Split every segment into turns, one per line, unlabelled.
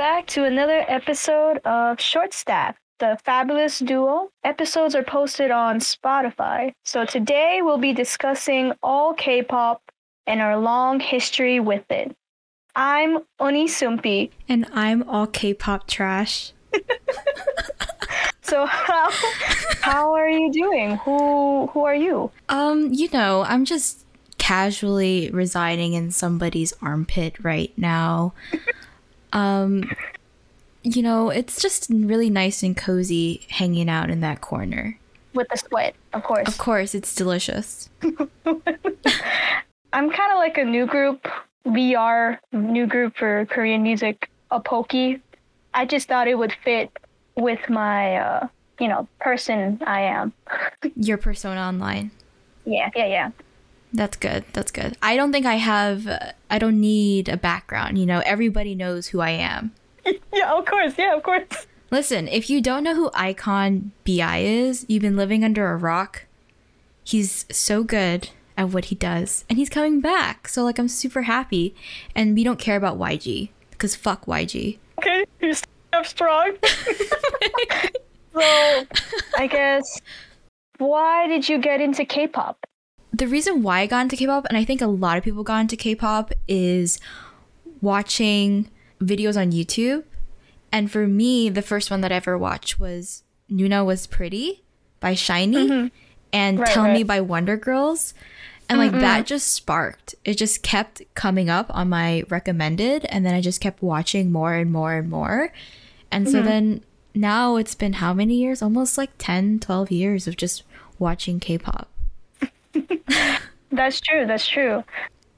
back to another episode of Short Staff, the fabulous duo. Episodes are posted on Spotify. So today we'll be discussing all K pop and our long history with it. I'm Oni Sumpi.
And I'm all K pop trash.
so how how are you doing? Who who are you?
Um, you know, I'm just casually residing in somebody's armpit right now. um you know, it's just really nice and cozy hanging out in that corner.
With the sweat, of course.
Of course, it's delicious.
I'm kind of like a new group, VR new group for Korean music, a Apoki. I just thought it would fit with my, uh, you know, person I am.
Your persona online.
Yeah, yeah, yeah.
That's good. That's good. I don't think I have, uh, I don't need a background. You know, everybody knows who I am.
yeah, of course. Yeah, of course.
Listen, if you don't know who iKON BI is, you've been living under a rock. He's so good at what he does, and he's coming back. So, like, I'm super happy. And we don't care about YG, because fuck YG.
Okay, he's up strong. so, I guess, why did you get into K pop?
The reason why I got into K pop, and I think a lot of people got into K pop, is watching videos on YouTube. And for me, the first one that I ever watched was Nuna Was Pretty by SHINee mm-hmm. and right, Tell right. Me by Wonder Girls. And like mm-hmm. that just sparked. It just kept coming up on my recommended. And then I just kept watching more and more and more. And mm-hmm. so then now it's been how many years? Almost like 10, 12 years of just watching K pop.
that's true. That's true.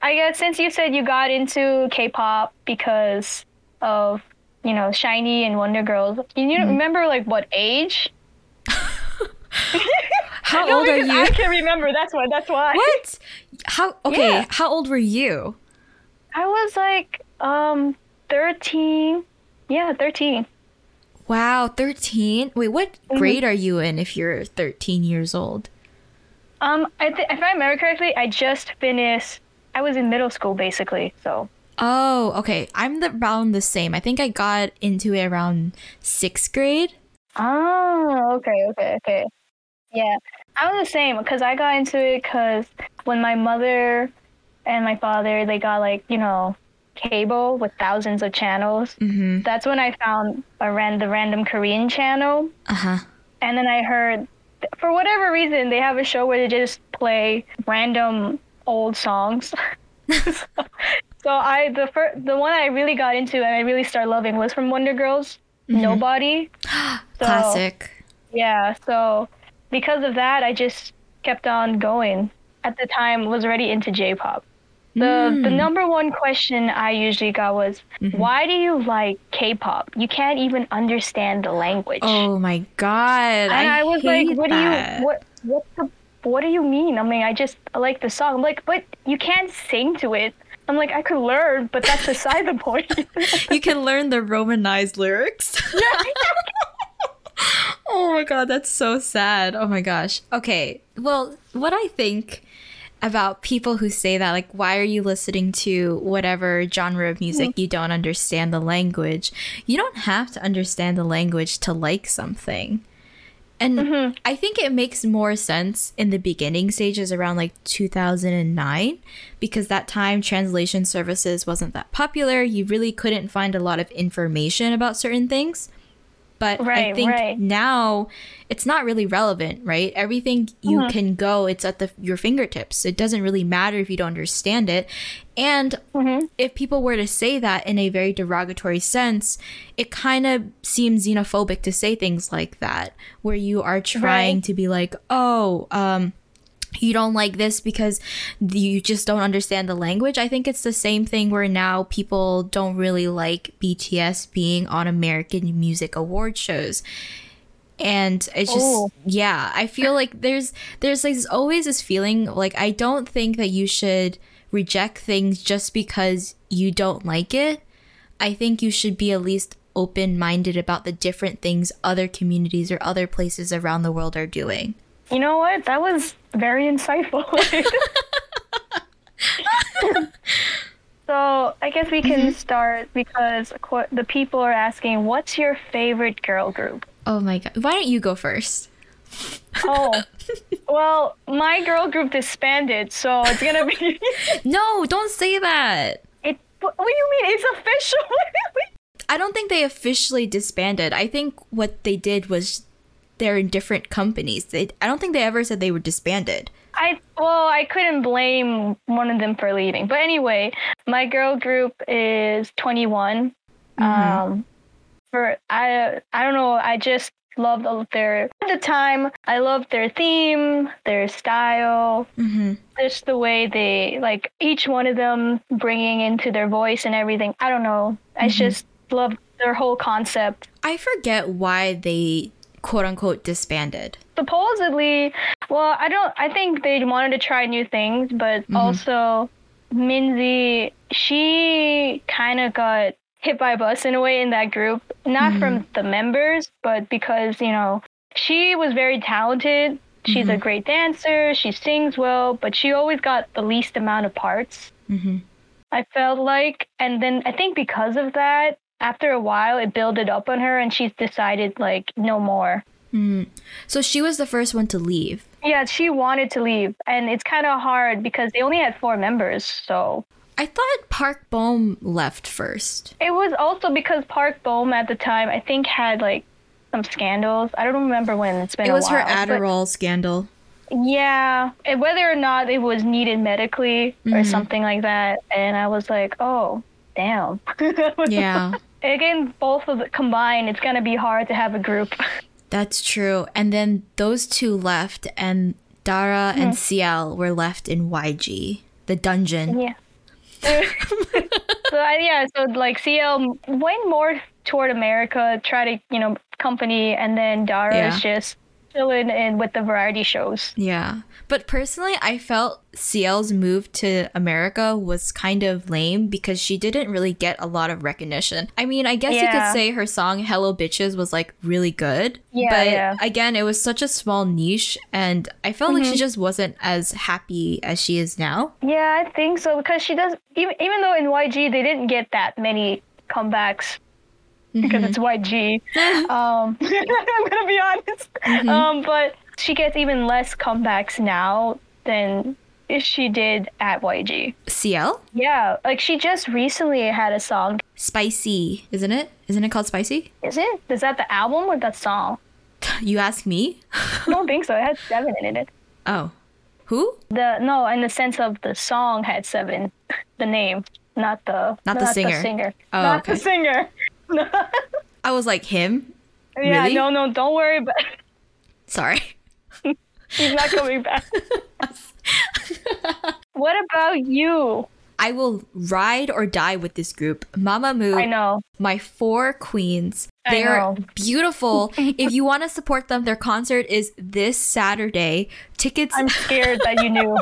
I guess since you said you got into K pop because of you know SHINee and Wonder Girls. You mm-hmm. remember like what age?
how no, old are you? I
can't remember. That's why. That's why.
What? How? Okay. Yeah. How old were you?
I was like um thirteen. Yeah, thirteen.
Wow, thirteen. Wait, what mm-hmm. grade are you in? If you're thirteen years old.
Um, I th- if I remember correctly, I just finished. I was in middle school basically, so
Oh, okay. I'm the, around the same. I think I got into it around sixth grade.
Oh, okay, okay, okay. Yeah, I was the same because I got into it because when my mother and my father they got like you know cable with thousands of channels. Mm-hmm. That's when I found a ran- the random Korean channel.
Uh huh.
And then I heard, for whatever reason, they have a show where they just play random old songs. So I the first the one I really got into and I really started loving was from Wonder Girls. Mm-hmm. Nobody.
so, Classic.
Yeah. So because of that, I just kept on going. At the time, was already into J-pop. The mm. the number one question I usually got was, mm-hmm. "Why do you like K-pop? You can't even understand the language."
Oh my god!
And
I,
I was
like,
"What
that.
do you what what the what do you mean? I mean, I just I like the song. I'm like, but you can't sing to it. I'm like, I could learn, but that's beside the point.
you can learn the romanized lyrics. oh my god, that's so sad. Oh my gosh. Okay, well, what I think about people who say that, like, why are you listening to whatever genre of music mm-hmm. you don't understand the language? You don't have to understand the language to like something. And mm-hmm. I think it makes more sense in the beginning stages around like 2009 because that time translation services wasn't that popular. You really couldn't find a lot of information about certain things. But right, I think right. now it's not really relevant, right? Everything you mm-hmm. can go, it's at the your fingertips. It doesn't really matter if you don't understand it. And mm-hmm. if people were to say that in a very derogatory sense, it kind of seems xenophobic to say things like that, where you are trying right. to be like, oh, um, you don't like this because you just don't understand the language. I think it's the same thing where now people don't really like BTS being on American Music Award shows. And it's just oh. yeah, I feel like there's there's like always this feeling like I don't think that you should reject things just because you don't like it. I think you should be at least open minded about the different things other communities or other places around the world are doing.
You know what? That was very insightful. So I guess we can mm-hmm. start because the people are asking, "What's your favorite girl group?"
Oh my god. Why don't you go first?
Oh, well, my girl group disbanded, so it's gonna be.
No, don't say that.
it. What do you mean? It's official.
I don't think they officially disbanded. I think what they did was they're in different companies. They, I don't think they ever said they were disbanded.
I well, I couldn't blame one of them for leaving. But anyway, my girl group is 2NE1. Um, for I I don't know. I just loved all of their at the time. I loved their theme, their style,
Mm-hmm.
just the way they like each one of them bringing into their voice and everything. I don't know. I just loved their whole concept.
I forget why they quote unquote disbanded.
supposedly well i don't i think they wanted to try new things but mm-hmm. also minzy she kind of got hit by a bus in a way in that group not mm-hmm. from the members but because you know she was very talented. She's a mm-hmm. great dancer. She sings well but she always got the least amount of parts.
Mm-hmm.
i felt like and then i think because of that after a while it builded up on her and she's decided like no more
Mm. So she was the first one to leave.
Yeah, she wanted to leave, and it's kind of hard because they only had four members. So
I thought Park Bom left first.
it was also because Park Bom at the time, I think, had like some scandals. I don't remember when. It's been
It was her
while, but
Adderall scandal.
Yeah, and whether or not it was needed medically or
Mhm.
something like that, and I was like, oh, damn.
Yeah,
Again, both of the combined, it's gonna be hard to have a group.
that's true. And then those two left, and Dara and hmm. CL were left in YG, the dungeon.
Yeah. so yeah, so like CL went more toward America, try to you know company, and then Dara
Yeah.
is just chilling in with the variety shows.
Yeah. But personally, I felt CL's move to America was kind of lame because she didn't really get a lot of recognition. I mean, I guess you could say her song Hello Bitches was like really good.
Yeah,
but
yeah.
again, it was such a small niche and I felt like
Mm-hmm.
she just wasn't as happy as she is now.
Yeah, I think so because she does. Even even though in YG they didn't get that many comebacks because it's YG. um, I'm gonna be honest. Um, but she gets even less comebacks now than if she did at YG.
CL?
Yeah, like she just recently had a song.
Spicy, isn't it? Isn't it called Spicy?
Is it? Is that the album or that song?
You ask me?
I don't think so. It had seven in it.
Oh. Who?
The no, in the sense of the song had seven. The name, not the
Not the singer.
The singer.
Oh,
not
okay.
the singer.
I was like, him?
yeah,
Really?
no, no, don't worry. But
Sorry.
he's not coming back. what about you?
I will ride or die with this group. Mamamoo,
I know.
my four queens. They're beautiful. if you want to support them, their concert is this Saturday. Tickets,
I'm scared that you knew.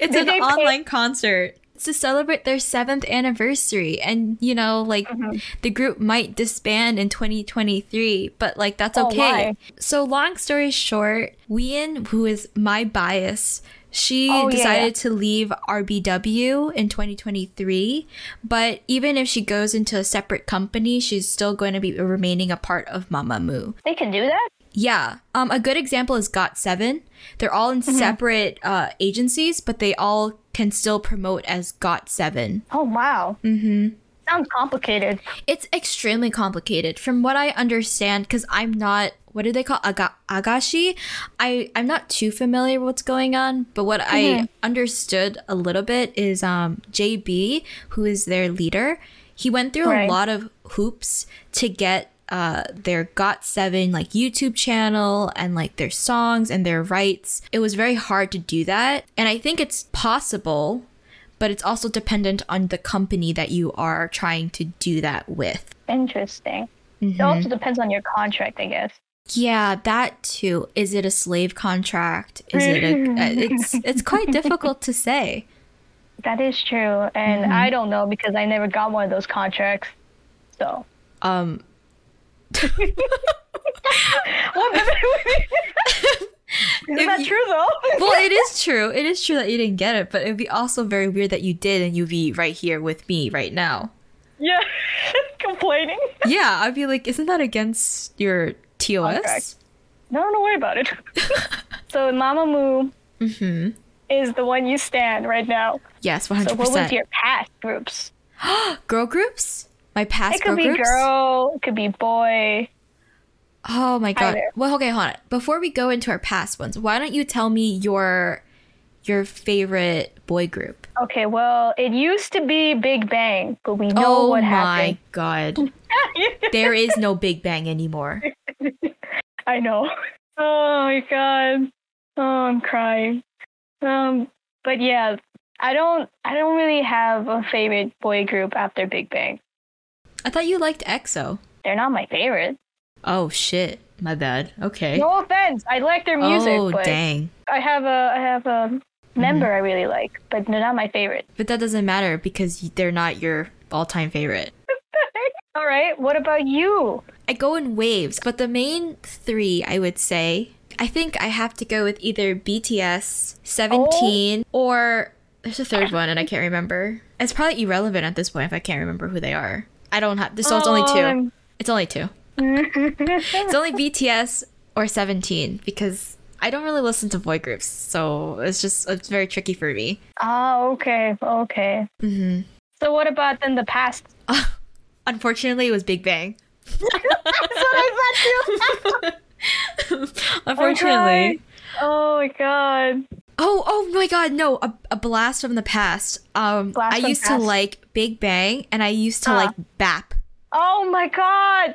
it's
Did
an online concert. To celebrate their seventh anniversary. And, you know, like
Mm-hmm.
the group might disband in 2023, but like that's
Oh,
okay.
why?
So, long story short, Wheein, who is my bias, she
Oh,
decided
yeah.
to leave RBW in 2023. But even if she goes into a separate company, she's still going to be remaining a part of Mamamoo.
they can do that.
Yeah. Um, a good example is Got7. They're all
Mm-hmm.
in separate uh, agencies, but they all can still promote as Got7.
Oh wow. Mm-hmm. Sounds complicated.
It's extremely complicated. From what I understand, because I'm not, what do they call Aga- Ahgase? I, I'm not too familiar with what's going on, but what I understood a little bit is um, JB, who is their leader, he went through
Right.
a lot of hoops to get uh, their Got7 like YouTube channel and like their songs and their rights. It was very hard to do that. And I think it's possible, but it's also dependent on the company that you are trying to do that with.
Interesting.
Mm-hmm.
It also depends on your contract, I guess.
Yeah, that too. Is it a slave contract? Is it a uh, it's it's quite difficult to say.
That is true, and
Mm-hmm.
I don't know because I never got one of those contracts. So.
Um
Isn't that
you-
true though?
well, it is true. It is true that you didn't get it, but it'd be also very weird that you did and you'd be right here with me right now.
yeah. Complaining.
Yeah, I'd be like, isn't that against your TOS?
No, don't worry about it. so Mamamoo
Mm-hmm.
is the one you stand right now.
Yes, one
So what was your past groups?
Girl groups? My past
It could be
groups?
girl, it could be boy.
Oh my god.
Either.
Well, okay, hold on. Before we go into our past ones, why don't you tell me your your favorite boy group?
Okay, well, it used to be Big Bang, but we know
oh
what happened.
Oh my god. there is no Big Bang anymore.
I know. Oh my god. Oh, I'm crying. Um, but yeah, I don't. I don't really have a favorite boy group after Big Bang.
I thought you liked EXO.
They're not my favorite.
Oh shit. My bad. Okay.
No offense. I like their music,
oh
but
dang.
I have a. I have a member
Mm-hmm.
I really like, but they're not my favorite.
But that doesn't matter because they're not your all-time favorite.
All right. What about you?
I go in waves, but the main three, I would say, I think I have to go with either BTS, 17, or there's a third one and I can't remember. It's probably irrelevant at this point if I can't remember who they are. I don't have. So it's only two.
Um,
It's only two. It's only BTS or 17 because I don't really listen to boy groups, so it's just it's very tricky for me.
oh, okay. Okay.
hmm
So what about then the past?
Unfortunately, it was Big Bang.
That's what I thought too.
Unfortunately.
Oh my god.
Oh, oh my god, no, a, a blast from the past. Um
Blast
I used to like Big Bang and I used to
Ah.
like BAP.
Oh my god.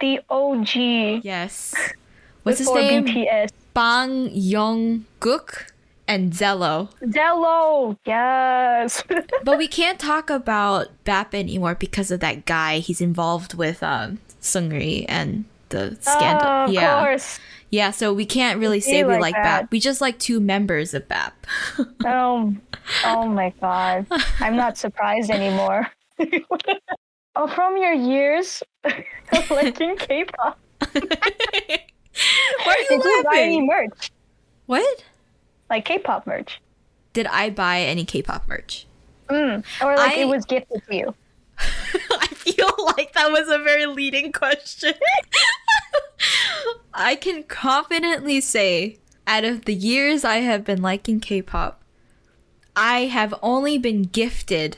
The OG.
Yes. What's his name?
BTS.
Bang Young Gook and Zelo.
Zelo. Yes.
But we can't talk about BAP anymore because of that guy. He's involved with um Seungri and the scandal.
Oh, of
yeah.
course.
Yeah, so we can't really say we
like
like
that.
BAP. We just like two members of BAP.
Oh, oh my god. I'm not surprised anymore. oh, from your years of liking K-pop,
Why are you
did you buy any merch?
What?
Like K-pop merch?
Did I buy any K-pop merch?
Mm. Or like
I-
it was gifted to you?
I feel like that was a very leading question. I can confidently say, out of the years I have been liking K pop, I have only been gifted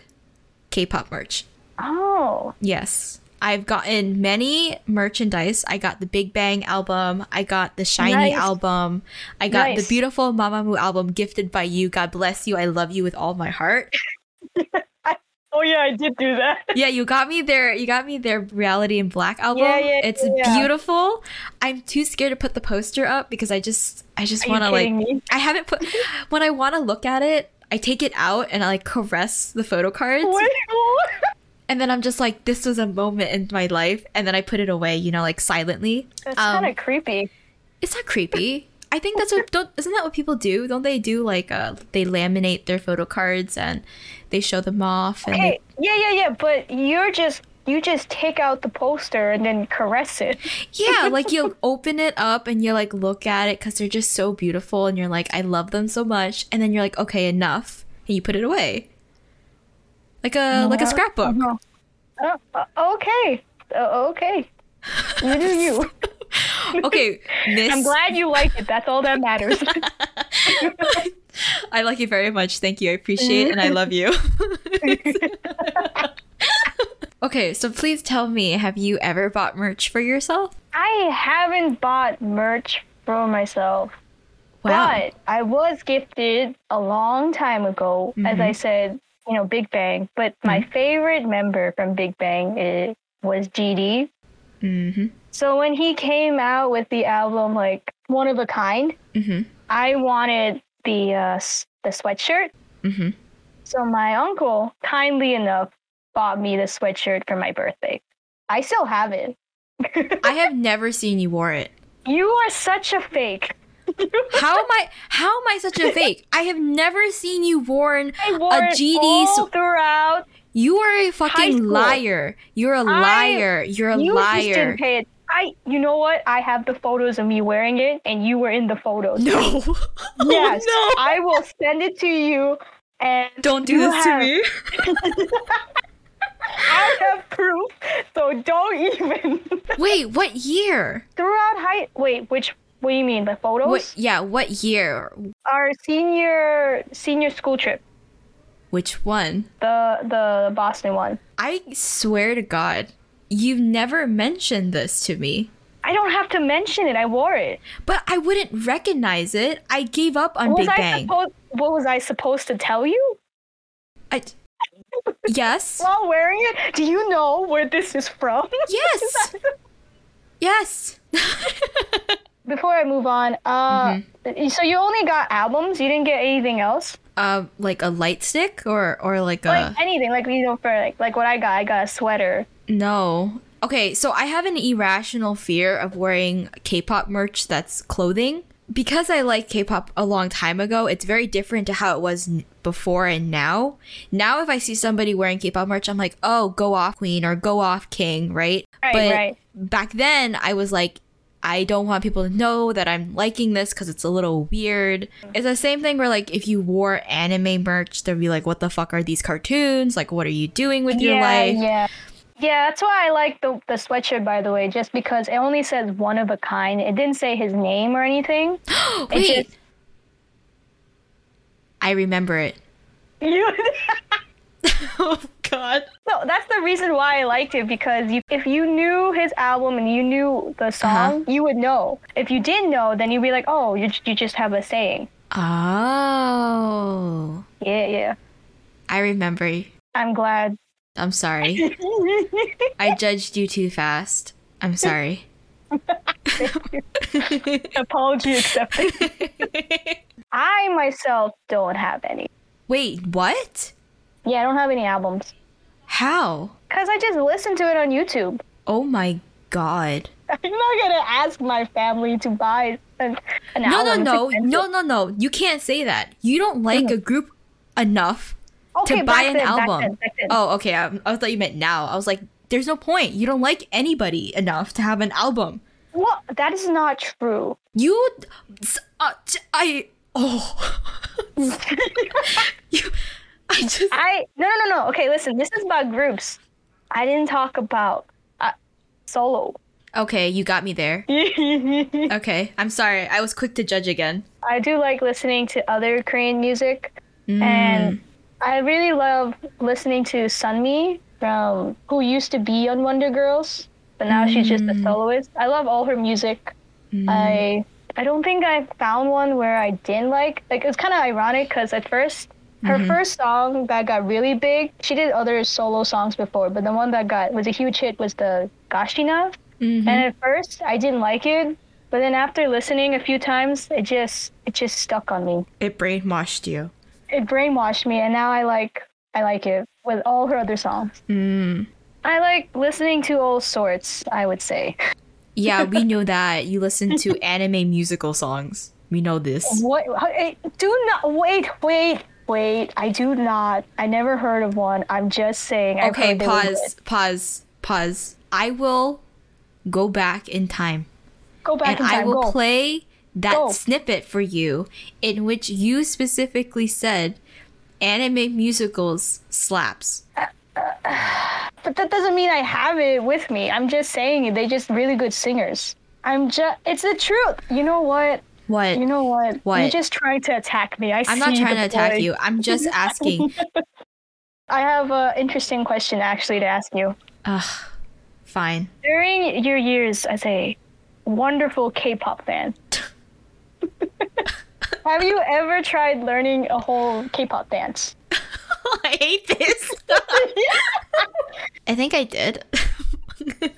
K pop merch.
Oh,
Yes. I've gotten many merchandise. I got the Big Bang album. I got the SHINee
Nice.
album. I got
Nice.
the beautiful Mamamoo album gifted by you. God bless you. I love you with all my heart.
oh yeah, I did do that.
yeah, you got me their you got me their Reality in Black album.
Yeah, yeah,
it's
yeah.
beautiful. I'm too scared to put the poster up because I just I just want to like
me?
I haven't put when I want to look at it, I take it out and I like caress the photo cards.
Wait, what?
And then I'm just like this was a moment in my life and then I put it away, you know, like silently.
That's
Um,
kind of creepy.
It's not creepy. I think that's what don't isn't that what people do? Don't they do like uh they laminate their photo cards and they show them off and they
Okay, yeah, yeah, yeah. But you're just you just take out the poster and then caress it.
Yeah, like you open it up and you like look at it because they're just so beautiful and you're like, I love them so much. And then you're like, okay, enough. And you put it away. Like a like a scrapbook.
Uh, uh, okay, uh, okay. You do you.
Okay, Miss.
I'm glad you like it. That's all that matters.
I like you very much. Thank you. I appreciate it and I love you. okay, so please tell me, have you ever bought merch for yourself?
I haven't bought merch for myself,
Wow.
but I was gifted a long time ago. As I mm-hmm. said, you know, Big Bang. But my mm-hmm. favorite member from Big Bang is, was GD.
Mm-hmm.
So when he came out with the album, like one of a kind,
Mm-hmm.
I wanted the uh, the sweatshirt.
Mm-hmm.
So my uncle, kindly enough, bought me the sweatshirt for my birthday. I still have it.
I have never seen you wore it.
You are such a fake.
How am I how am I such a fake? I have never seen you worn
I wore
a GD
all throughout.
You are a fucking liar. You're a liar. You're a
you just
liar.
didn't pay. I, you know what? I have the photos of me wearing it, and you were in the photos.
No.
Yes,
Oh, no.
I will send it to you, and
Don't do this
have-
to me.
I have proof, so don't even.
Wait, what year?
Throughout high, wait, which? What do you mean? The photos?
What yeah, what year?
Our senior senior school trip,
Which one?
the the Boston one.
I swear to God, you've never mentioned this to me.
I don't have to mention it. I wore it.
But I wouldn't recognize it. I gave up on
What
Big
I
Bang.
supposed? What was I supposed to tell you
I, yes.
while wearing it? Do you know where this is from?
Yes. Yes.
I move on, uh,
Mm-hmm.
so you only got albums. You didn't get anything else,
um, like a light stick or or like a
like anything, like you know, for like like what I got. I got a sweater.
no. Okay, so I have an irrational fear of wearing K-pop merch that's clothing. Because I like K-pop a long time ago, it's very different to how it was before and now. Now if I see somebody wearing K-pop merch, I'm like, "Oh, go off queen or go off king," right?
Right,
but
right.
back then I was like I don't want people to know that I'm liking this because it's a little weird. It's the same thing where like if you wore anime merch, they'd be like, "What the fuck are these cartoons? Like, what are you doing with your
yeah,
life?"
yeah, yeah. That's why I like the the sweatshirt. By the way, just because it only says one of a kind. It didn't say his name or anything.
Wait,
just-
I remember it.
You.
oh God.
No, that's the reason why I liked it because you, if you knew his album and you knew the uh-huh. song, you would know. If you didn't know, then you'd be like, oh, you, you just have a saying.
Oh,
Yeah, yeah.
I remember.
I'm glad.
I'm sorry. I judged you too fast. I'm sorry.
Apology accepted. I myself don't have any.
Wait, what?
Yeah, I don't have any albums.
How?
Because I just listen to it on YouTube.
Oh my God.
I'm not to ask my family to buy an, an
No, no,
album.
No,
expensive.
no, no, no. You can't say that. You don't like a group enough
Okay,
to buy
back
an
then, back
album.
then, back then.
Oh, okay. I, I thought you meant now. I was like, there's no point. You don't like anybody enough to have an album.
Well, that is not true.
You, uh, I, oh, you, I just,
I no no no no. Okay, listen. This is about groups. I didn't talk about uh, solo.
okay, you got me there. Okay, I'm sorry. I was quick to judge again.
I do like listening to other Korean music,
Mm.
and I really love listening to Sunmi from who used to be on Wonder Girls, but now she's just a
Mm.
soloist. I love all her music. I I don't think I found one where I didn't like. Like it's kind of ironic because at first. Her
Mm-hmm.
first song that got really big, she did other solo songs before, but the one that got was a huge hit was the Gashina.
Mhm.
And at first, I didn't like it, but then after listening a few times, it just it just stuck on me.
It brainwashed you.
It brainwashed me, and now I like I like it with all her other songs.
Mm.
I like listening to all sorts. I would say.
Yeah, we know that. You listen to anime musical songs. We know this.
What? Do not wait, wait, wait. I do not. I never heard of one. I'm just saying.
Okay,
heard they were
pause, pause, pause. I will go back in time
Go back
and
in time.
I will
Go.
play that
Go.
snippet for you in which you specifically said anime musicals slaps.
But that doesn't mean I have it with me. I'm just saying they're just really good singers. I'm just it's the truth. You know what?
What?
You know what?
What?
You're just trying to attack me. I
I'm not trying to attack you. I'm just asking.
I have an interesting question actually to ask you.
Ugh, fine.
During your years as a wonderful K-pop fan, have you ever tried learning a whole K-pop dance?
I hate this. I think I did.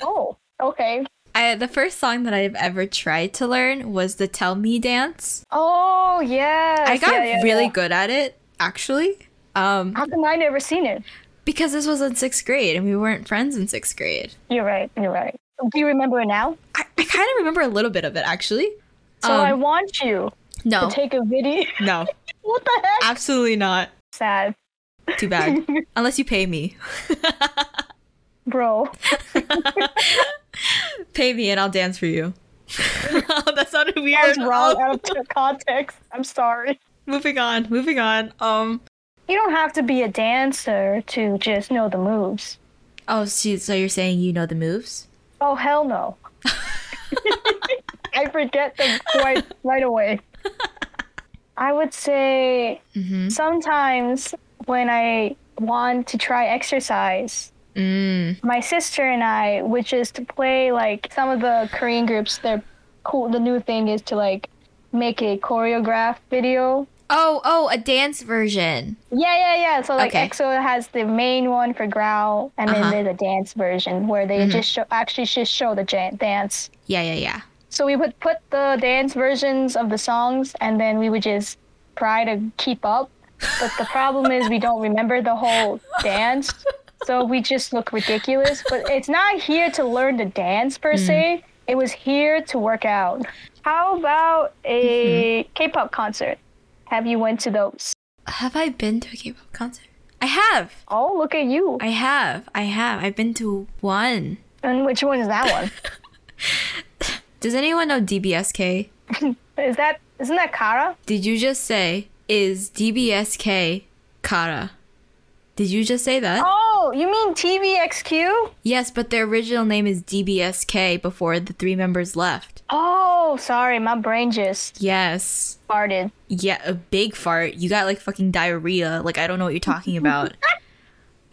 Oh, okay.
I, the first song that I've ever tried to learn was the Tell Me dance.
Oh, yes.
I got
yeah, yeah,
really
yeah.
good at it, actually. Um,
How come I never seen it?
because this was in sixth grade and we weren't friends in sixth grade.
You're right. You're right. Do you remember it now?
I, I kind of remember a little bit of it, actually.
So
Um,
I want you
No,
to take a video.
no,
what the heck?
absolutely not.
Sad,
Too bad. Unless you pay me.
bro.
Pay me and I'll dance for you. that sounded
That
weird.
was wrong out of context. I'm sorry.
moving on, moving on. Um.
You don't have to be a dancer to just know the moves.
Oh, so, so you're saying you know the moves?
Oh hell no. I forget them quite right away. I would say
Mm-hmm.
sometimes when I want to try exercise,
Mm.
my sister and I which is to play like some of the Korean groups. They're cool. The new thing is to like make a choreographed video.
Oh, oh, a dance version.
Yeah, yeah, yeah. So like
Okay.
EXO has the main one for Growl, and
Uh-huh.
then there's a dance version where they
Mhm.
just show actually just show the jan- dance.
Yeah, yeah, yeah.
So we would put the dance versions of the songs, and then we would just try to keep up. But the problem is we don't remember the whole dance, so we just look ridiculous. But it's not here to learn the dance per mm-hmm. se. It was here to work out. How about a mm-hmm. K-pop concert? Have you went to those?
Have I been to a K-pop concert? I have.
Oh, look at you!
I have. I have. I've been to one.
And which one is that one?
Does anyone know DBSK?
is that isn't that Kara?
Did you just say is DBSK Kara? Did you just say that?
Oh, you mean TVXQ?
Yes, but their original name is DBSK before the three members left.
Oh, sorry, my brain just
Yes.
farted.
Yeah, a big fart. You got like fucking diarrhea. Like I don't know what you're talking about.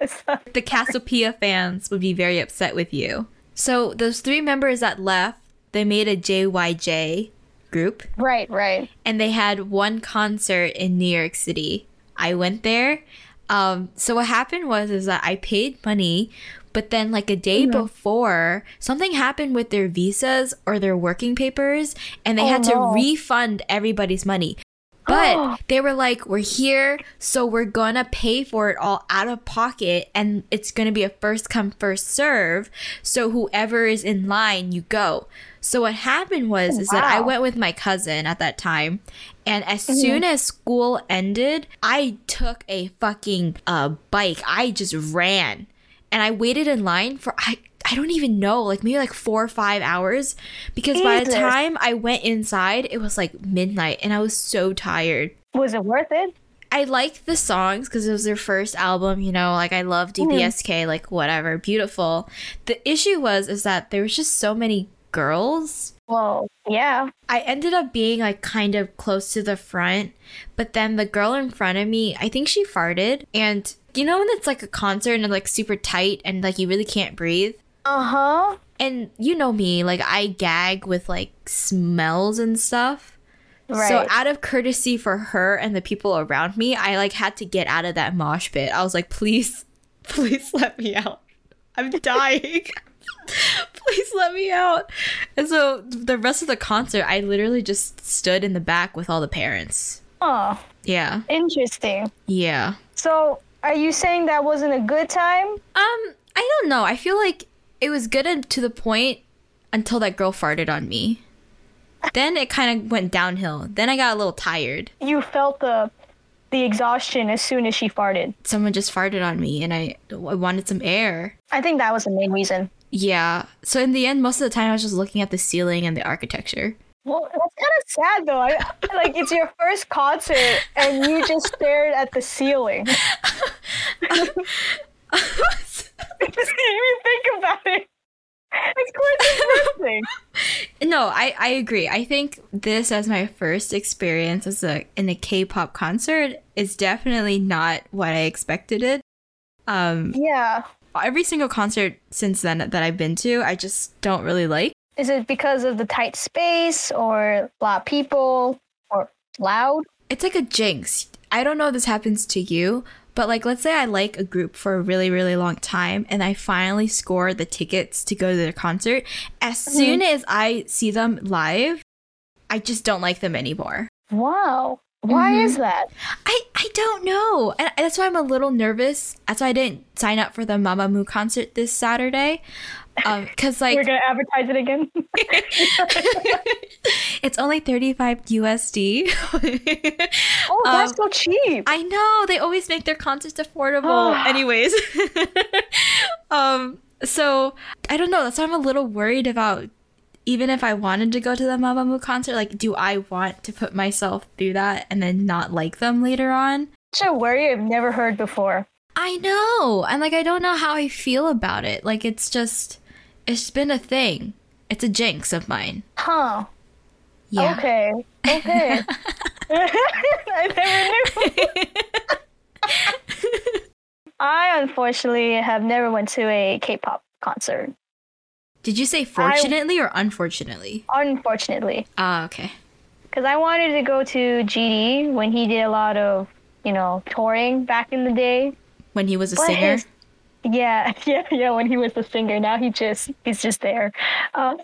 the Cassiopeia fans would be very upset with you. So those three members that left, they made a JYJ group
right, right.
and they had one concert in New York City. I went there. Um, so what happened was is that I paid money, but then like a day before, something happened with their visas or their working papers, and they
Oh,
had to
no.
refund everybody's money. But they were like, "We're here, so we're gonna pay for it all out of pocket, and it's gonna be a first come first serve. So whoever is in line, you go." So what happened was is that I went with my cousin at that time, and as soon as school ended, I took a fucking uh, bike. I just ran, and I waited in line for I I don't even know, like maybe like four or five hours, because by the time I went inside, it was like midnight, and I was so tired.
Was it worth it?
I liked the songs because it was their first album, you know, like I love DBSK, like whatever, beautiful. The issue was is that there was just so many girls.
Well, yeah.
I ended up being like kind of close to the front, but then the girl in front of me, I think she farted. And you know when it's like a concert and it's like super tight and like you really can't breathe?
Uh huh.
And you know me, like I gag with like smells and stuff.
Right.
So out of courtesy for her and the people around me, I like had to get out of that mosh pit. I was like, please, please let me out. I'm dying. please let me out. And so the rest of the concert, I literally just stood in the back with all the parents.
oh,
Yeah.
interesting.
Yeah.
So, are you saying that wasn't a good time?
Um, I don't know. I feel like it was good to the point until that girl farted on me. Then it kind of went downhill. Then I got a little tired.
You felt the the exhaustion as soon as she farted.
Someone just farted on me and I, I wanted some air.
I think that was the main reason.
Yeah. So in the end, most of the time I was just looking at the ceiling and the architecture.
Well, that's kind of sad though. I, like it's your first concert and you just stared at the ceiling. you think about it, it's quite depressing.
no, I, I agree. I think this as my first experience as a in a K-pop concert is definitely not what I expected it. Um,
Yeah.
Every single concert since then that I've been to, I just don't really like.
Is it because of the tight space or a lot of people or loud?
It's like a jinx. I don't know if this happens to you, but like let's say I like a group for a really really long time and I finally score the tickets to go to their concert. As mm-hmm. soon as I see them live, I just don't like them anymore.
Wow. Why
Mhm.
is that?
I, I don't know. And that's why I'm a little nervous. That's why I didn't sign up for the Mamamoo concert this Saturday. Um, cause like
We're gonna advertise it again.
it's only 35 USD.
oh, that's
Um,
so cheap.
I know they always make their concerts affordable. Anyways, um, So I don't know. That's why I'm a little worried about. Even if I wanted to go to the Mamamoo concert, like, do I want to put myself through that and then not like them later on?
Such a worry I've never heard before.
I know. And like I don't know how I feel about it. Like it's just it's been a thing. It's a jinx of mine.
Huh.
Yeah.
Okay. Okay. I never knew. I unfortunately have never went to a K-pop concert.
Did you say fortunately or unfortunately?
Unfortunately,
Ah, okay.
because I wanted to go to GD when he did a lot of, you know, touring back in the day.
When he was a
But
singer.
his- Yeah, yeah, yeah. When he was a singer, now he just he's just there. Um,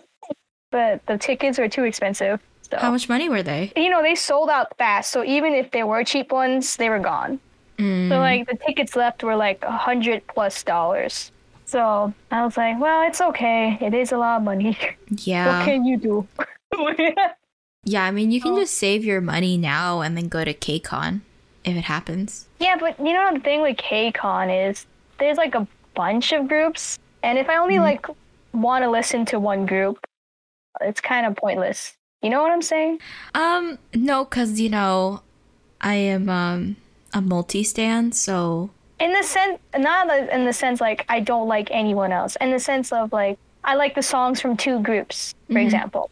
but the tickets were too expensive. So
How much money were they?
you know they sold out fast. So even if there were cheap ones, they were gone.
Mm,
So like the tickets left were like a hundred plus dollars. So I was like, well, it's okay. It is a lot of money.
Yeah.
what can you do?
Yeah, I mean you can just save your money now and then go to KCON if it happens.
yeah, but you know the thing with KCON is there's like a bunch of groups, and if I only
Mhm.
like want to listen to one group, it's kind of pointless. You know what I'm saying?
Um, no, cause you know, I am um a multi stand, so
In the sense, not in the sense like I don't like anyone else. In the sense of like I like the songs from two groups, for
Mhm.
example.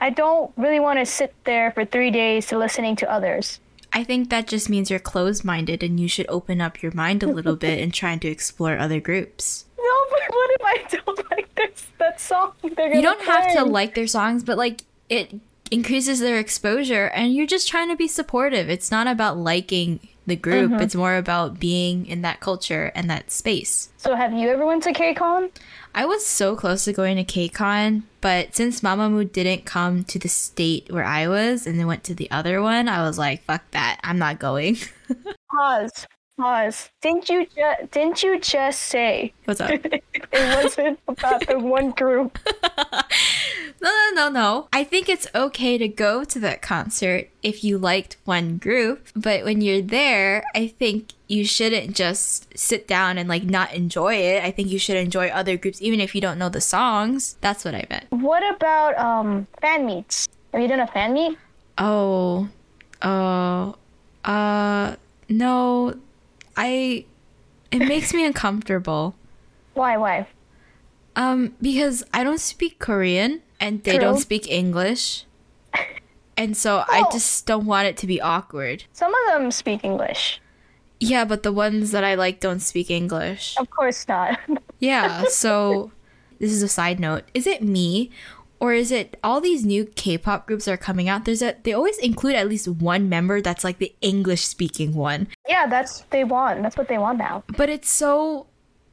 I don't really want to sit there for three days to listening to others.
I think that just means you're closed minded and you should open up your mind a little bit and trying to explore other groups.
No, but what if I don't like this that song?
You don't have to like their songs, but like it increases their exposure and you're just trying to be supportive. It's not about liking the group,
Mhm.
it's more about being in that culture and that space.
So have you ever went to KCON?
I was so close to going to KCON, but since Mamamoo didn't come to the state where I was and then went to the other one, I was like, fuck that. I'm not going.
Pause. Pause. Didn't you just didn't you just say
What's up?
it wasn't about the one group?
No, no, no, no. I think it's okay to go to that concert if you liked one group, but when you're there, I think you shouldn't just sit down and like not enjoy it. I think you should enjoy other groups even if you don't know the songs. That's what I meant.
What about um fan meets? Have you done a fan meet?
Oh, oh, uh, no. I, it makes me uncomfortable.
Why? Why?
Um, because I don't speak Korean and they
True.
don't speak English. And so I
Oh.
just don't want it to be awkward.
Some of them speak English.
Yeah, but the ones that I like don't speak English.
Of course not.
Yeah, so this is a side note. Is it me or is it all these new K-pop groups that are coming out? There's a they always include at least one member that's like the English speaking one.
yeah, that's they want. That's what they want now.
But it's so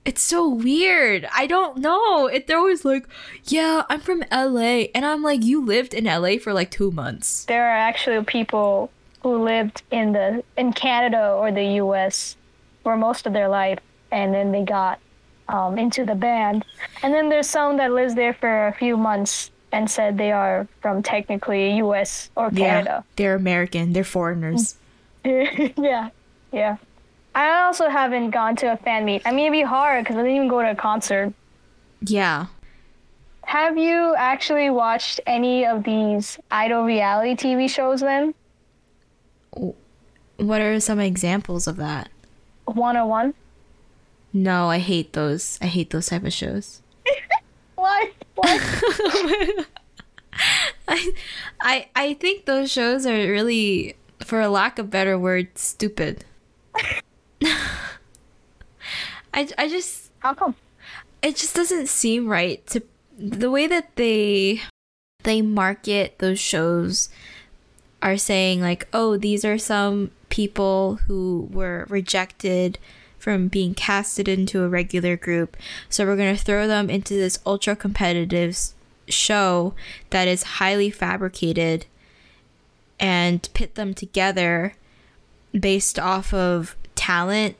it's so weird. I don't know. It, they're always like, "Yeah, I'm from LA." And I'm like, "You lived in LA for like 2 months."
There are actually people who lived in the in Canada or the U.S. for most of their life, and then they got um, into the band. And then there's some that lives there for a few months and said they are from technically U.S. or Canada.
Yeah, They're American. They're foreigners.
yeah, yeah. I also haven't gone to a fan meet. I mean, it'd be hard because I didn't even go to a concert.
Yeah.
Have you actually watched any of these idol reality TV shows then?
What are some examples of that?
101?
No, I hate those. I hate those type of shows.
Why?
I, I, I think those shows are really, for a lack of better word, stupid. I, I just,
How come?
it just doesn't seem right to the way that they, they market those shows are saying like, oh, these are some people who were rejected from being casted into a regular group. So we're going to throw them into this ultra competitive show that is highly fabricated and pit them together based off of talent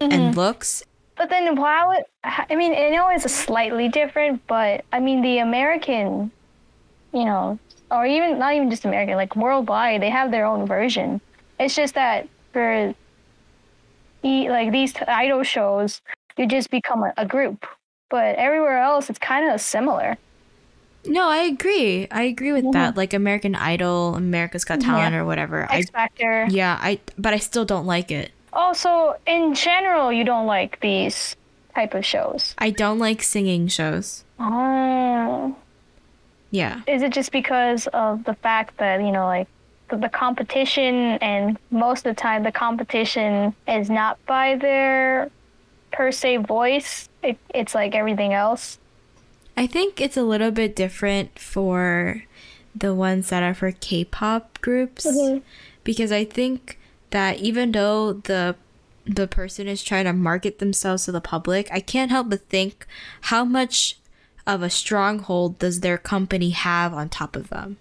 and mm-hmm. looks.
But then would I mean I know it's a slightly different, but I mean the American, you know, or even not even just American, like worldwide, they have their own version. It's just that for like these idol shows, you just become a, a group. but everywhere else it's kind of similar.
No, I agree. I agree with that. Like American Idol, America's Got Talent, or whatever.
X Factor.
yeah, I but I still don't like it.
Also, in general, you don't like these type of shows.
I don't like singing shows.
Oh,
Yeah.
is it just because of the fact that you know, like the, the competition, and most of the time the competition is not by their per se voice. It, it's like everything else.
I think it's a little bit different for the ones that are for K-pop groups
Mhm.
because I think that even though the the person is trying to market themselves to the public, I can't help but think how much of a stronghold does their company have on top of them.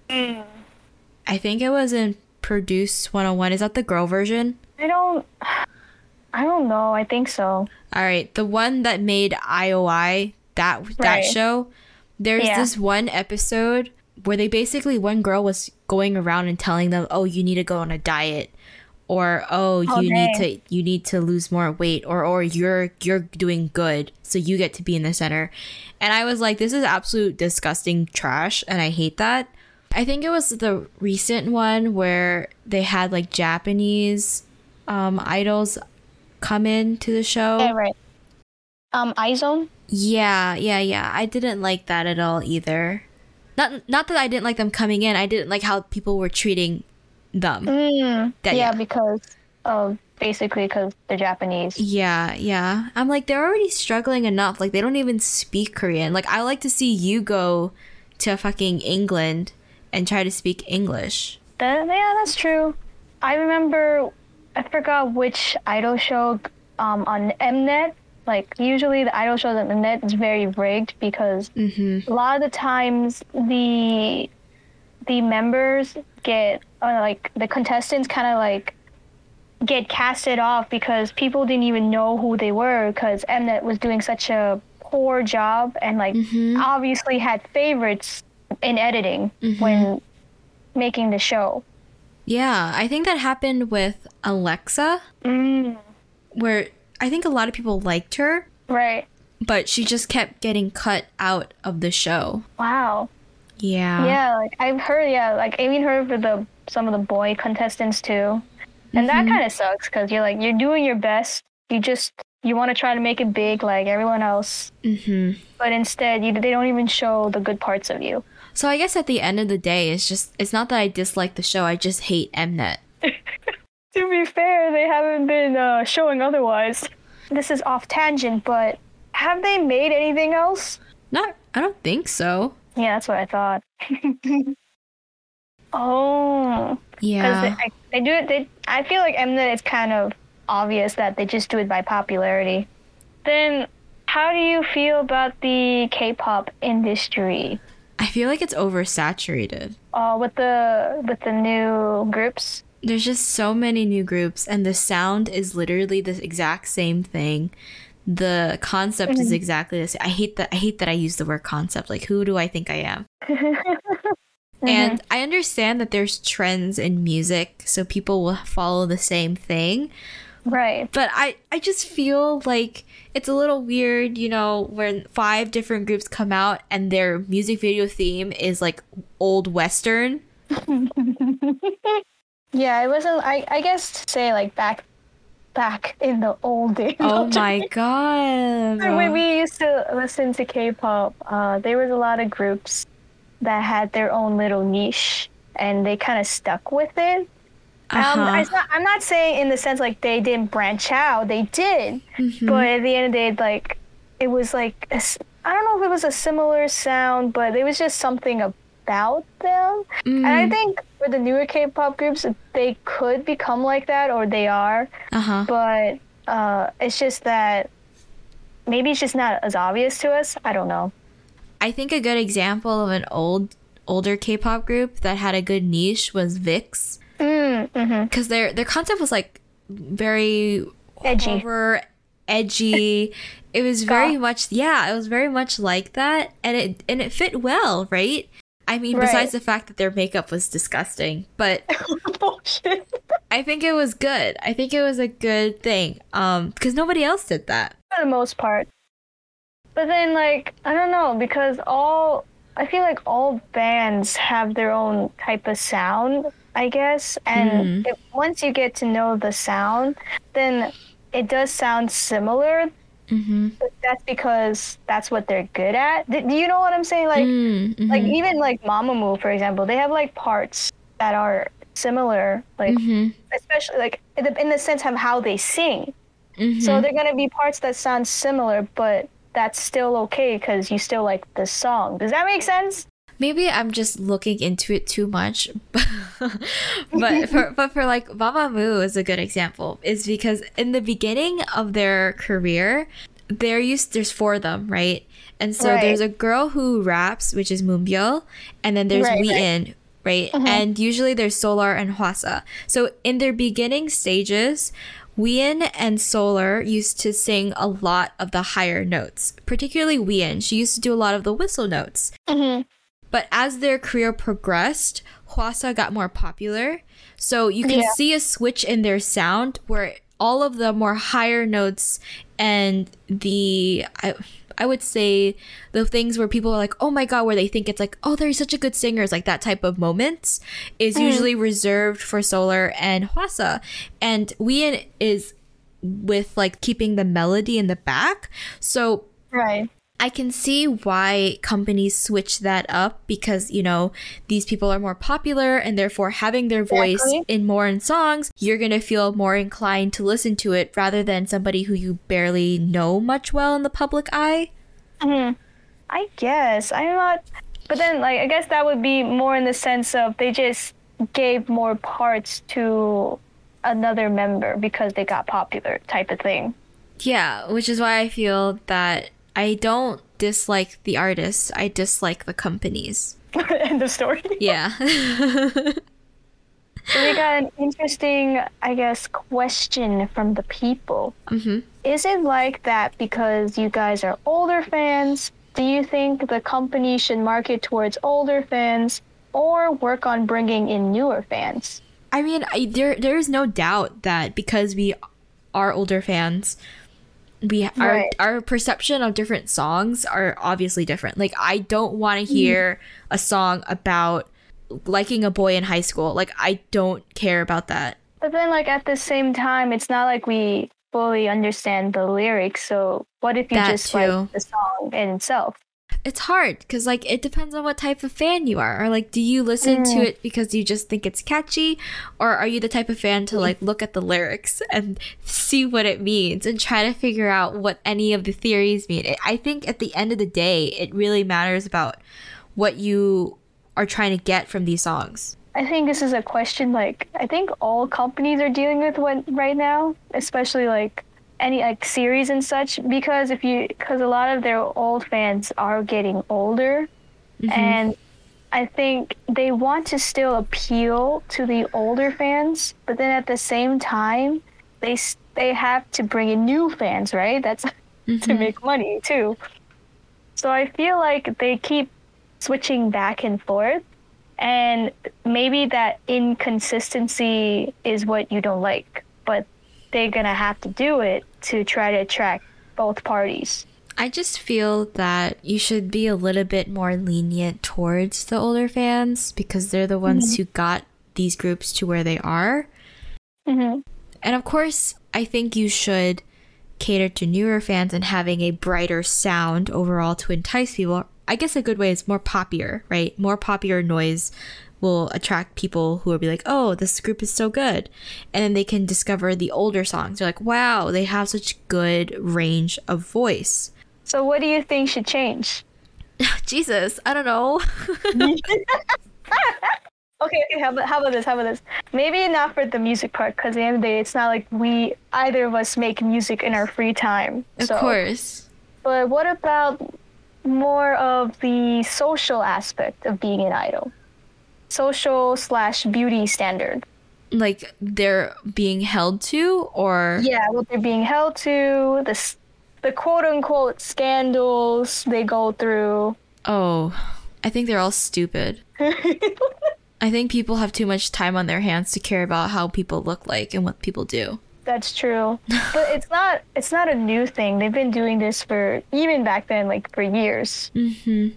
I think it was in Produce 101. Is that the girl version?
I don't. I don't know. I think so.
All right, the one that made IOI that that
Right.
show. There's
Yeah.
this one episode where they basically one girl was going around and telling them, "Oh, you need to go on a diet." Or oh, oh you
Oh,
need to you need to lose more weight or or you're you're doing good so you get to be in the center. And I was like this is absolute disgusting trash and I hate that. I think it was the recent one where they had like Japanese um idols come in to the show.
Yeah, right. Um, iZone.
Yeah, yeah, yeah. I didn't like that at all either. Not not that I didn't like them coming in. I didn't like how people were treating them.
Mm,
That-
yeah,
yeah.
because of basically because they're Japanese.
Yeah, yeah. I'm like they're already struggling enough. Like they don't even speak Korean. Like I like to see you go to fucking England and try to speak English.
That, yeah, that's true. I remember, I forgot which idol show um, on Mnet. Like usually the idol shows on Mnet is very rigged because
Mhm.
a lot of the times the the members get or like the contestants kind of like get casted off because people didn't even know who they were because Mnet was doing such a poor job and like
Mhm.
obviously had favorites in editing when making the show.
Yeah, I think that happened with Alexa
Mm,
where I think a lot of people liked her,
right.
but she just kept getting cut out of the show.
Wow.
Yeah.
Yeah, like I've heard. Yeah, like I even heard for the some of the boy contestants too, and that kind of sucks because you're like you're doing your best. You just you want to try to make it big like everyone else,
Mhm.
but instead you they don't even show the good parts of you.
So I guess at the end of the day, it's just it's not that I dislike the show. I just hate Mnet.
To be fair, they haven't been uh, showing otherwise. This is off tangent, but have they made anything else?
Not, I don't think so.
Yeah, that's what I thought. oh,
Yeah.
they, they do it. They, I feel like Mnet is kind of obvious that they just do it by popularity. Then, how do you feel about the K-pop industry?
I feel like it's oversaturated.
Uh, with the with the new groups.
There's just so many new groups, and the sound is literally the exact same thing. The concept is exactly the same. I hate that. I hate that I use the word concept. Like, who do I think I am? And I understand that there's trends in music, so people will follow the same thing.
Right.
but I I just feel like it's a little weird, you know, when five different groups come out and their music video theme is like old western.
Yeah, it wasn't. I I guess to say like back back in the old days.
Oh my god.
When we used to listen to K-pop, uh, there was a lot of groups that had their own little niche, and they kind of stuck with it. Um,
Uh-huh.
it's not, I'm not saying in the sense like they didn't branch out. They did,
Mhm.
but at the end of the day, like it was like I don't know if it was a similar sound, but it was just something about them. And I
Mm,
think for the newer K-pop groups, they could become like that, or they are.
uh-huh.
But uh, it's just that maybe it's just not as obvious to us. I don't know.
I think a good example of an old older K-pop group that had a good niche was VIXX
Mm, hmm
cuz their their concept was like very
Edgy.
horror, edgy. It was very much yeah, it was very much like that and it and it fit well, right? I mean,
Right.
besides the fact that their makeup was disgusting, but. I think it was good. I think it was a good thing. Um, because nobody else did that.
For the most part. But then, like, I don't know, because all, I feel like all bands have their own type of sound, I guess. And if, once you get to know the sound, then it does sound similar.
Mm-hmm.
But that's because that's what they're good at. Do do you know what I'm saying? Like,
Mm-hmm.
like even like Mamamoo, for example, they have like parts that are similar, like
Mm-hmm.
especially like in the, in the sense of how they sing.
Mm-hmm.
So they're gonna be parts that sound similar, but that's still okay because you still like the song. Does that make sense?
Maybe I'm just looking into it too much. but for but for like Mamamoo is a good example. Is because in the beginning of their career, there used there's four of them, right? And so
Right.
there's a girl who raps, which is Moonbyul, and then there's
Right,
Wee
right.
In, right? And usually there's Solar and Hwasa. So in their beginning stages, Wheein and Solar used to sing a lot of the higher notes, particularly Wheein. She used to do a lot of the whistle notes.
Mm-hmm.
But as their career progressed, Hwasa got more popular. So you can
Yeah.
see a switch in their sound where all of the more higher notes and the I, I would say the things where people are like, "Oh my god," where they think it's like, "Oh, they're such a good singers," like that type of moments is mm. usually reserved for Solar and Hwasa. And Wheein is with like keeping the melody in the back. So
Right.
I can see why companies switch that up because, you know, these people are more popular and therefore having their voice
Exactly.
in more in songs, you're going to feel more inclined to listen to it rather than somebody who you barely know much well in the public eye.
hmm I guess I'm not. But then, like, I guess that would be more in the sense of they just gave more parts to another member because they got popular, type of thing.
Yeah, which is why I feel that I don't dislike the artists, I dislike the companies.
End of story.
Yeah.
So we got an interesting, I guess, question from the people.
hmm
Is it like that because you guys are older fans? Do you think the company should market towards older fans or work on bringing in newer fans?
I mean, I, there there is no doubt that because we are older fans, we our
Right.
our perception of different songs are obviously different. Like I don't want to mm-hmm. hear a song about liking a boy in high school. Like I don't care about that.
But then, like, at the same time, it's not like we fully understand the lyrics. So, what if you
That
just
too.
like the song in itself?
It's hard because like it depends on what type of fan you are. Or like, do you listen to mm. it because you just think it's catchy, or are you the type of fan to mm. like look at the lyrics and see what it means and try to figure out what any of the theories mean? I think at the end of the day, it really matters about what you are trying to get from these songs.
I think this is a question like I think all companies are dealing with what right now, especially like any like series and such. Because if you, because a lot of their old fans are getting older, mm-hmm. and I think they want to still appeal to the older fans, but then at the same time, they they have to bring in new fans, right? That's to mm-hmm. make money too. So I feel like they keep switching back and forth, and maybe that inconsistency is what you don't like, but they're gonna have to do it to try to attract both parties.
I just feel that you should be a little bit more lenient towards the older fans because they're the ones who got these groups to where they are.
hmm
And of course, I think you should cater to newer fans and having a brighter sound overall to entice people. I guess a good way is more popular, right? More popular noise will attract people who will be like, oh, this group is so good. And then they can discover the older songs. They're like, wow, they have such good range of voice.
So what do you think should change?
Jesus, I don't know.
Okay, okay. How about how about this? How about this? Maybe not for the music part, because at the end of the day, it's not like we either of us make music in our free time.
of
so.
course.
But what about more of the social aspect of being an idol? Social slash beauty standard.
Like they're being held to, or
Yeah, what they're being held to, the the quote unquote scandals they go through.
oh, I think they're all stupid. I think people have too much time on their hands to care about how people look like and what people do.
That's true. but it's not it's not a new thing. They've been doing this for even back then, like for years.
Mm-hmm.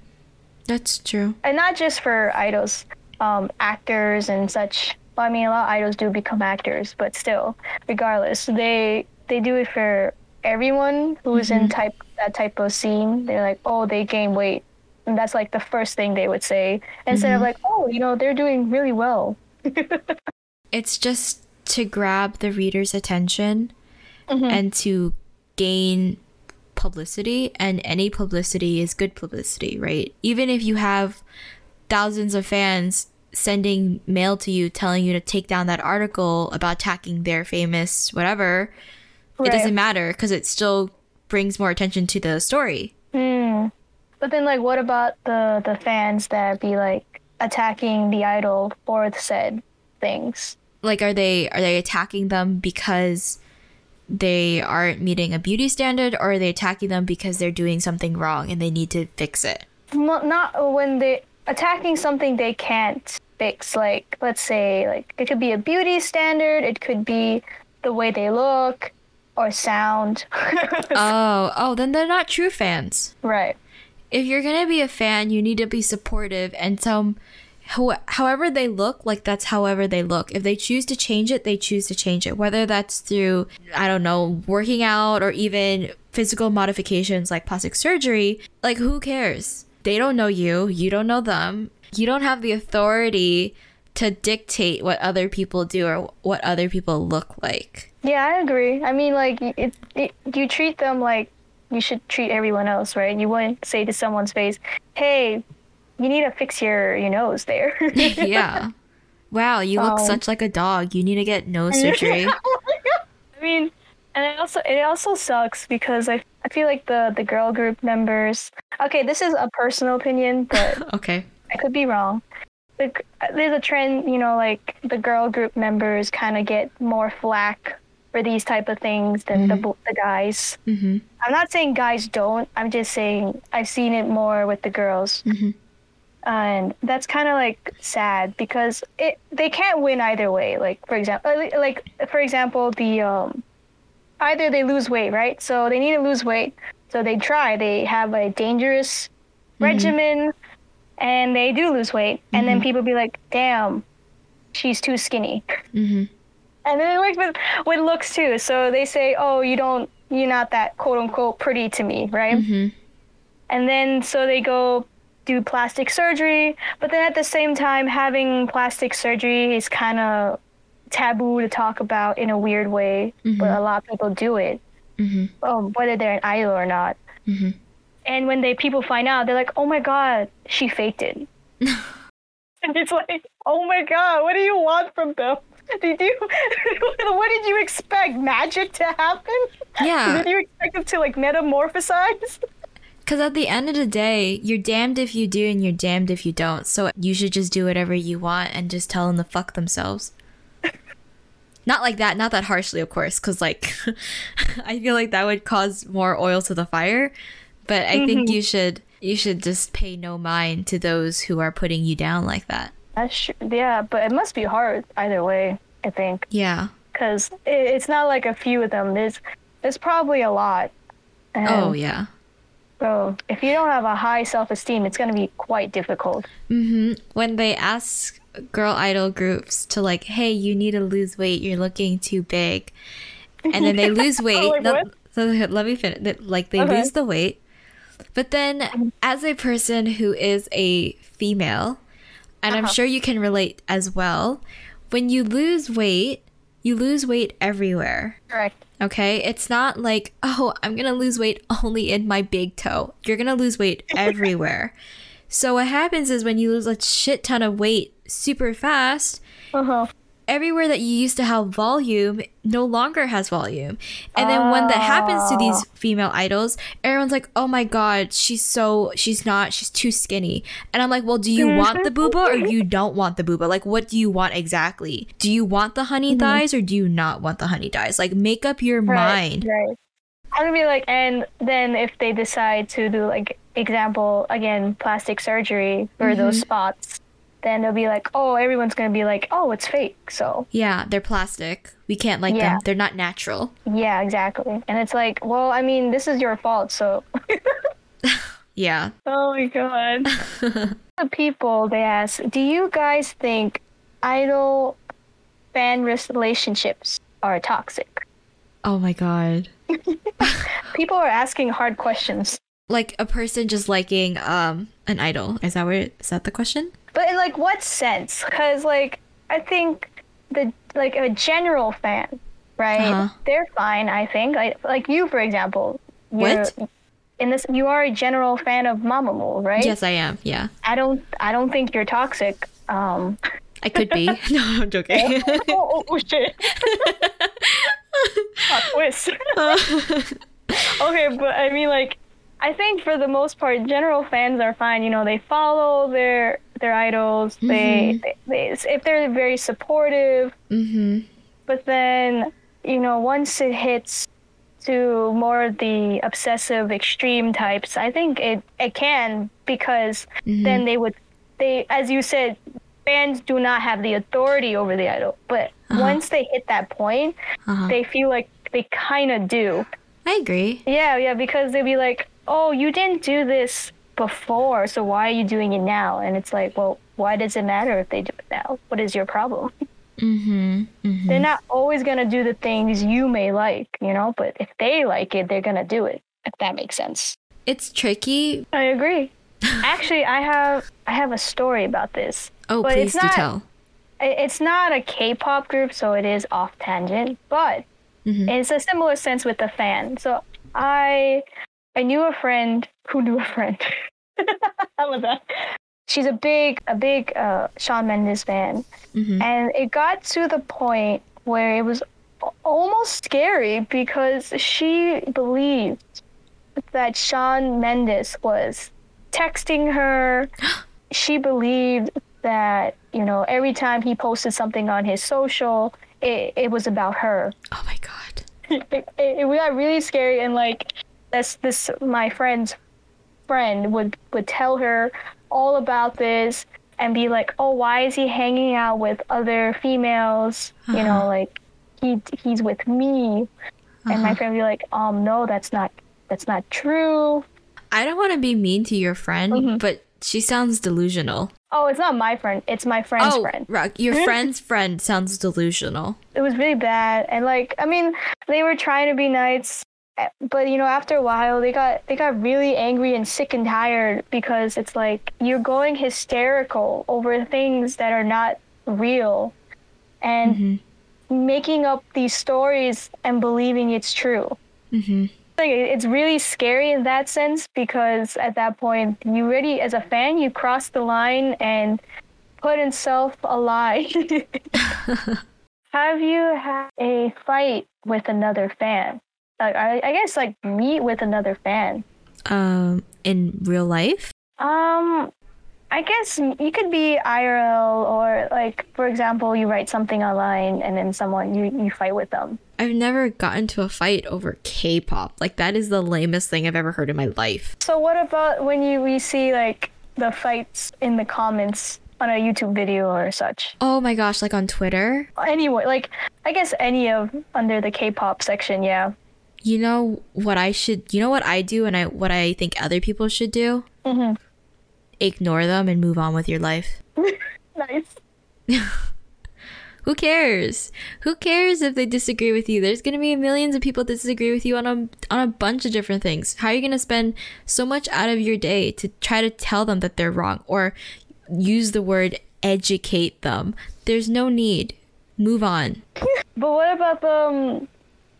That's true.
And not just for idols, um, actors and such. Well, I mean, a lot of idols do become actors, but still, regardless, they they do it for everyone who's in type that type of scene. They're like, oh, they gain weight, and that's like the first thing they would say instead of like, oh, you know, they're doing really well.
It's just to grab the reader's attention
Mhm.
and to gain publicity and any publicity is good publicity right even if you have thousands of fans sending mail to you telling you to take down that article about attacking their famous whatever it doesn't matter because it still brings more attention to the story
Hmm. But then, like, what about the the fans that be like attacking the idol for the said things?
like are they are they attacking them because they aren't meeting a beauty standard or are they attacking them because they're doing something wrong and they need to fix it
Mo- Not when they attacking something they can't fix. Like, let's say, like it could be a beauty standard. It could be the way they look or sound.
oh oh then they're not true fans
right.
if you're gonna be a fan, you need to be supportive and some how, however they look, like that's however they look. If they choose to change it, they choose to change it. Whether that's through I don't know, working out or even physical modifications like plastic surgery, like who cares? They don't know you, you don't know them. You don't have the authority to dictate what other people do or what other people look like.
Yeah, I agree. I mean, like, it, it, you treat them like you should treat everyone else, right? You wouldn't say to someone's face, "Hey, you need to fix your your nose there."
yeah. Wow, you look
Um,
such like a dog. You need to get nose surgery.
I mean, and it also it also sucks because I I feel like the the girl group members. Okay, this is a personal opinion, but
okay.
I could be wrong. The, there's a trend, you know, like the girl group members kind of get more flack for these type of things than the bo- the guys.
Mm-hmm.
I'm not saying guys don't. I'm just saying I've seen it more with the girls.
Mhm.
And that's kind of like sad because it they can't win either way. Like for example, like for example, the um either they lose weight, right? So they need to lose weight. So they try. They have a dangerous regimen and they do lose weight. And then people be like, "Damn, she's too skinny."
Mm-hmm.
And then it works with with looks too. So they say, "Oh, you don't, you're not that quote unquote pretty to me, right?"
Mm-hmm.
And then so they go do plastic surgery, but then at the same time, having plastic surgery is kind of taboo to talk about in a weird way. But a lot of people do it,
Mm-hmm.
um, whether they're an idol or not.
Mhm.
And when they people find out, they're like, "Oh my god, she faked it." and it's like, "Oh my god, what do you want from them?" Did you? what did you expect? Magic to happen?
Yeah.
Did you expect them to like metamorphosize?
Because at the end of the day, you're damned if you do and you're damned if you don't. So you should just do whatever you want and just tell them to fuck themselves. Not like that, not that harshly, of course, because like I feel like that would cause more oil to the fire. But I think you should you should just pay no mind to those who are putting you down like that.
That's true. Yeah, but it must be hard either way. I think
Yeah.
because it, it's not like a few of them. There's there's probably a lot. And
Oh yeah.
So if you don't have a high self esteem, it's gonna be quite difficult.
hmm When they ask girl idol groups to like, hey, you need to lose weight, you're looking too big, and then they lose weight.
Like
no- so let me finish. Like they
Okay.
lose the weight, but then as a person who is a female, and I'm
Uh-huh.
sure you can relate as well, when you lose weight, you lose weight everywhere.
Correct.
Okay, it's not like, oh, I'm gonna lose weight only in my big toe. You're gonna lose weight everywhere. so, what happens is when you lose a shit ton of weight super fast,
Uh huh.
everywhere that you used to have volume no longer has volume. And then when that happens to these ah. female idols, everyone's like, "Oh my god, she's so she's not, she's too skinny." And I'm like, "Well, do you mm-hmm. want the booba or you don't want the booba? Like what do you want exactly? Do you want the honey mm-hmm. thighs or do you not want the honey thighs? Like make up your mind."
Right. I'm gonna be like, and then if they decide to do like example again, plastic surgery for those mm-hmm. spots, then they'll be like, oh, everyone's gonna be like, oh, it's fake. So
Yeah, they're plastic. We can't like
Yeah.
them. They're not natural.
yeah, exactly. And it's like, well, I mean, this is your fault. So
Yeah.
oh my god. the people they ask, do you guys think idol fan relationships are toxic?
Oh my god.
People are asking hard questions.
Like a person just liking um an idol. Is that where is that the question?
But in like what sense? Because like I think the like a general fan, right?
Uh-huh.
They're fine. I think like like you for example.
What?
In this, you are a general fan of Mamamoo, right?
Yes, I am. Yeah.
I don't. I don't think you're toxic. Um.
I could be. no, I'm joking.
oh, oh, oh shit! Plot twist. okay, but I mean, like, I think for the most part, general fans are fine. You know, they follow their their idols. They, they, they if they're very supportive.
mhm.
But then, you know, once it hits to more of the obsessive extreme types, I think it it can because then they would they as you said, fans do not have the authority over the idol. But once they hit that point,
Uh-huh.
they feel like they kind of do.
I agree.
Yeah, yeah, because they'd be like, "Oh, you didn't do this before, so why are you doing it now?" And it's like, "Well, why does it matter if they do it now? What is your problem?"
Mhm. Mhm.
They're not always gonna do the things you may like, you know. But if they like it, they're gonna do it. If that makes sense.
It's tricky.
I agree. Actually, I have I have a story about this.
Oh,
But
please
it's
do
not-
tell.
It's not a K-pop group, so it is off tangent, but
Mhm.
it's a similar sense with the fan. So I I knew a friend who knew a friend. How about that? She's a big a big uh, Shawn Mendes fan,
Mhm.
and it got to the point where it was almost scary because she believed that Shawn Mendes was texting her. she believed that you know every time he posted something on his social, it, it was about her.
Oh my god.
it, it, it got really scary and like this this my friend's friend would would tell her all about this and be like oh why is he hanging out with other females you know
Uh-huh.
like he he's with me and my
Uh-huh.
friend would be like um no that's not that's not true
I don't want to be mean to your friend,
Mhm.
but she sounds delusional.
oh it's not my friend it's my friend's
oh,
friend
Rock, your friend's friend sounds delusional.
it was really bad and like i mean they were trying to be nice but you know after a while they got they got really angry and sick and tired because it's like you're going hysterical over things that are not real and
Mhm.
making up these stories and believing it's true
Mhm.
like it's really scary in that sense because at that point you really as a fan you cross the line and put in self a lie have you had a fight with another fan I, I guess like meet with another fan
Um, in real life?
um i guess you could be irl or like for example you write something online and then someone you, you fight with them
I've never gotten to a fight over K-pop. Like that is the lamest thing I've ever heard in my life.
So what about when you we see like the fights in the comments on a YouTube video or such?
Oh my gosh, like on Twitter.
Anyway, like I guess any of under the K-pop section, yeah.
You know what I should you know what I do and I what I think other people should do?
Mhm.
Ignore them and move on with your life.
Nice.
Who cares? Who cares if they disagree with you? There's gonna be millions of people disagree with you on a on a bunch of different things. How are you gonna spend so much out of your day to try to tell them that they're wrong or use the word educate them? There's no need. Move on.
But what about the? Um,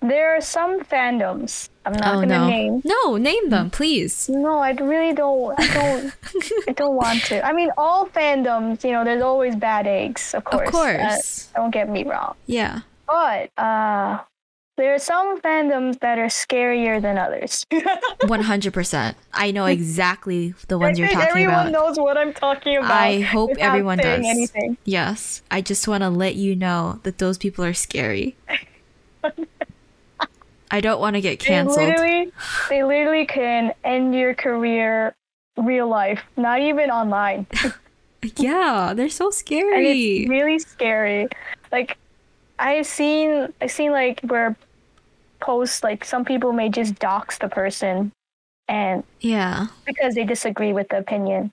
there are some fandoms. I'm not
oh
gonna
no.
name.
No, name them, please.
No, I really don't. I don't. I don't want to. I mean, all fandoms. You know, there's always bad eggs, of course.
Of course.
Uh, don't get me wrong.
Yeah.
But uh, there are some fandoms that are scarier than others.
100%. I know exactly the ones you're
think
talking
everyone
about.
Everyone knows what I'm talking about.
I hope everyone does.
Anything.
Yes. I just want to let you know that those people are scary. I don't want to get canceled.
They literally, they literally can end your career real life, not even online.
Yeah, they're so
and
scary.
it's really scary. Like I've seen I've seen like where posts like some people may just dox the person and
yeah.
because they disagree with the opinion.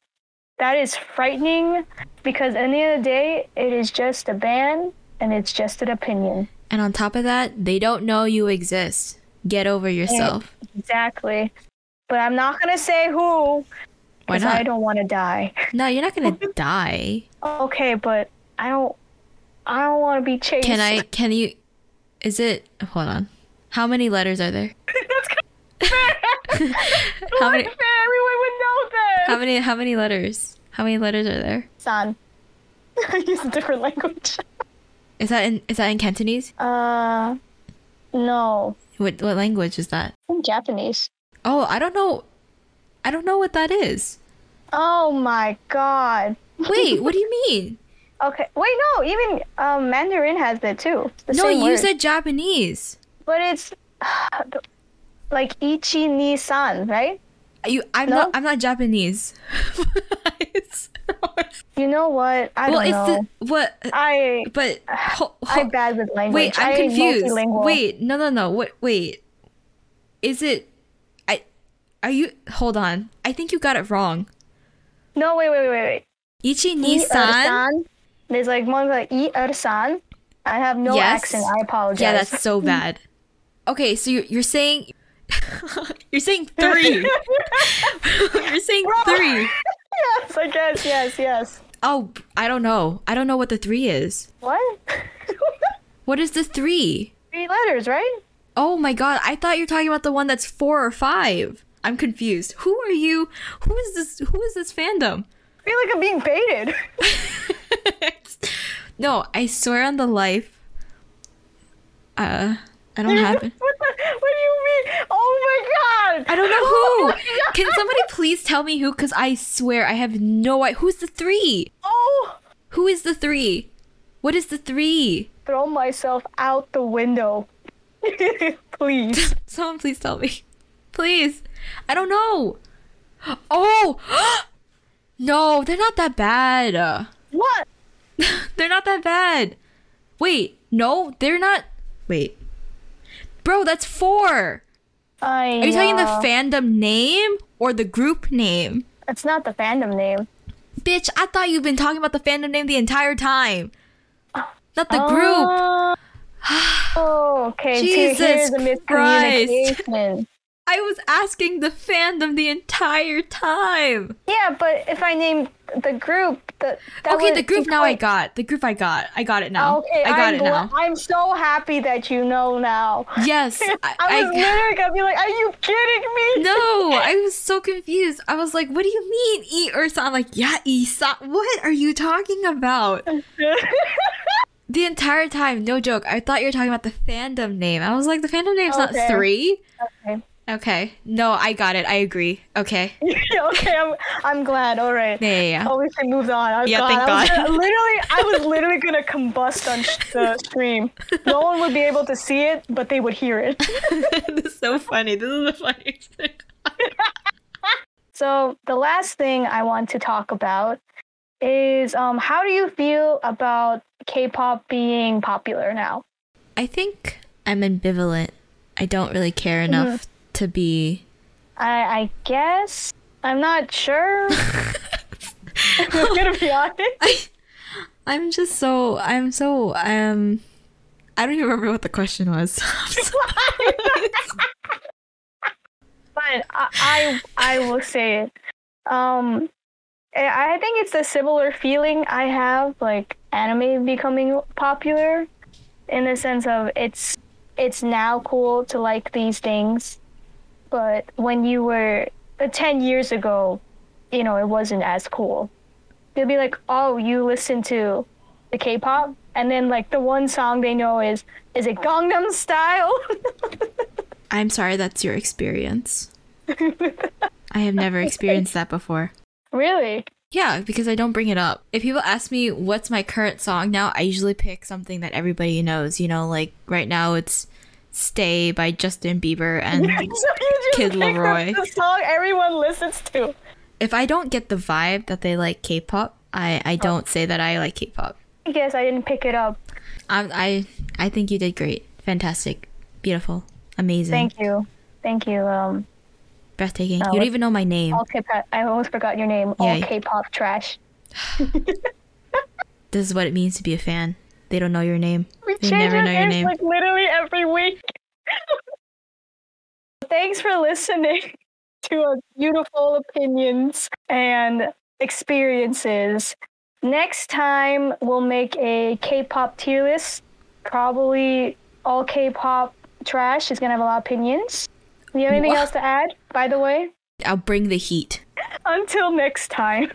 That is frightening because at the end of the day it is just a ban and it's just an opinion.
And on top of that, they don't know you exist. Get over yourself.
Exactly. But I'm not gonna say who
Why not?
I don't want to die.
No, you're not gonna die.
Okay, but I don't. I don't want to be chased.
Can I? Can you? Is it? Hold on. How many letters are there?
That's kind of
How many?
Everyone would know that.
How many? How many letters? How many letters are there?
San. I use a different language.
Is that in? Is that in Cantonese?
Uh, no,
What? What language is that?
in Japanese.
Oh, I don't know. I don't know what that is.
Oh my god.
Wait, what do you mean?
Okay, wait, no, even um, Mandarin has that too. The
no, you
word.
said Japanese.
but it's like ichi ni san, right?
You, I'm
No?
not. I'm not Japanese.
You know what? I
well,
don't know.
the what?
I
But ho- ho-
I'm bad with language.
wait, I'm
I
confused. Wait, no, no, no. Wait, wait. Is it? I. Are you? Hold on. I think you got it wrong.
No, wait, wait, wait, wait.
Ichi ni san.
There's like one like i-er-san. I have no
Yes.
accent. I apologize.
Yeah, that's so bad. Okay, so you're, you're saying you're saying three. you're saying three.
Yes, I guess. Yes, yes.
Oh, I don't know. I don't know what the three is.
What?
What is the three?
Three letters, right?
Oh my god, I thought you were talking about the one that's four or five. I'm confused. Who are you? Who is this? Who is this fandom?
I feel like I'm being baited.
no, I swear on the life. Uh, I don't have it.
what, do you mean? Oh my god!
I don't know
Oh
who.
God.
Can somebody please tell me who? Because I swear I have no idea. Who's the three?
Oh!
Who is the three? What is the three?
Throw myself out the window. Please.
Someone please tell me. Please. I don't know. Oh! no, they're not that bad.
What?
they're not that bad. Wait, no, they're not. Wait. Bro, that's four.
I
Are you talking the fandom name or the group name?
It's not the fandom name.
Bitch, I thought you've been talking about the fandom name the entire time. Not the group.
Uh, oh, okay.
Jesus
here's a
Christ. I was asking the fandom the entire time.
yeah, but if I name the group, the
okay, the group now I got. The group I got. I got it now.
Okay,
I got
I'm
it now.
I'm so happy that you know now.
Yes.
I,
I,
was
I,
literally gonna be like, "Are you kidding me?"
no, I was so confused. I was like, what do you mean E or I'm like, yeah, Isa. What are you talking about? The entire time, no joke. I thought you were talking about the fandom name. I was like, the fandom name's not three.
okay.
Okay. No, I got it. I agree. Okay.
okay, I'm I'm glad. All right.
Yeah, yeah, yeah.
Oh, we can move on. Oh,
Yeah,
God.
thank
I was
God.
gonna- literally, I was literally gonna combust on sh- the stream. No one would be able to see it, but they would hear it.
this is so funny. This is the funniest thing.
So the last thing I want to talk about is um, how do you feel about K-pop being popular now?
I think I'm ambivalent. I don't really care enough to be.
I, I guess I'm not sure. I'm gonna be honest.
I, I'm just so. I'm so. Um. I don't even remember what the question was.
but I, I I will say it. Um, I I think it's a similar feeling I have like anime becoming popular, in the sense of it's it's now cool to like these things, but when you were uh, ten years ago, you know it wasn't as cool. They'll be like, "Oh, you listen to the K-pop," and then like the one song they know is is it Gangnam Style?
I'm sorry that's your experience. I have never experienced that before.
really?
Yeah, because I don't bring it up. If people ask me what's my current song now, I usually pick something that everybody knows. You know, like right now it's Stay by Justin Bieber and
so you just
Kid LAROI.
the song everyone listens to.
if I don't get the vibe that they like K-pop, I I don't say that I like K-pop.
I guess I didn't pick it up.
I I I think you did great. Fantastic. Beautiful. Amazing.
Thank you. Thank you. Um,
Breathtaking.
Oh,
you don't even know my name.
all K-pop. I almost forgot your name. All K-pop trash.
This is what it means to be a fan. They don't know your name.
We
They
change
never
our
know your
names
name.
like literally every week. Thanks for listening to our beautiful opinions and experiences. Next time we'll make a K-pop tier list. Probably all K-pop trash is gonna have a lot of opinions. Do you have anything
Wha-
else to add? By the way,
I'll bring the heat.
until next time.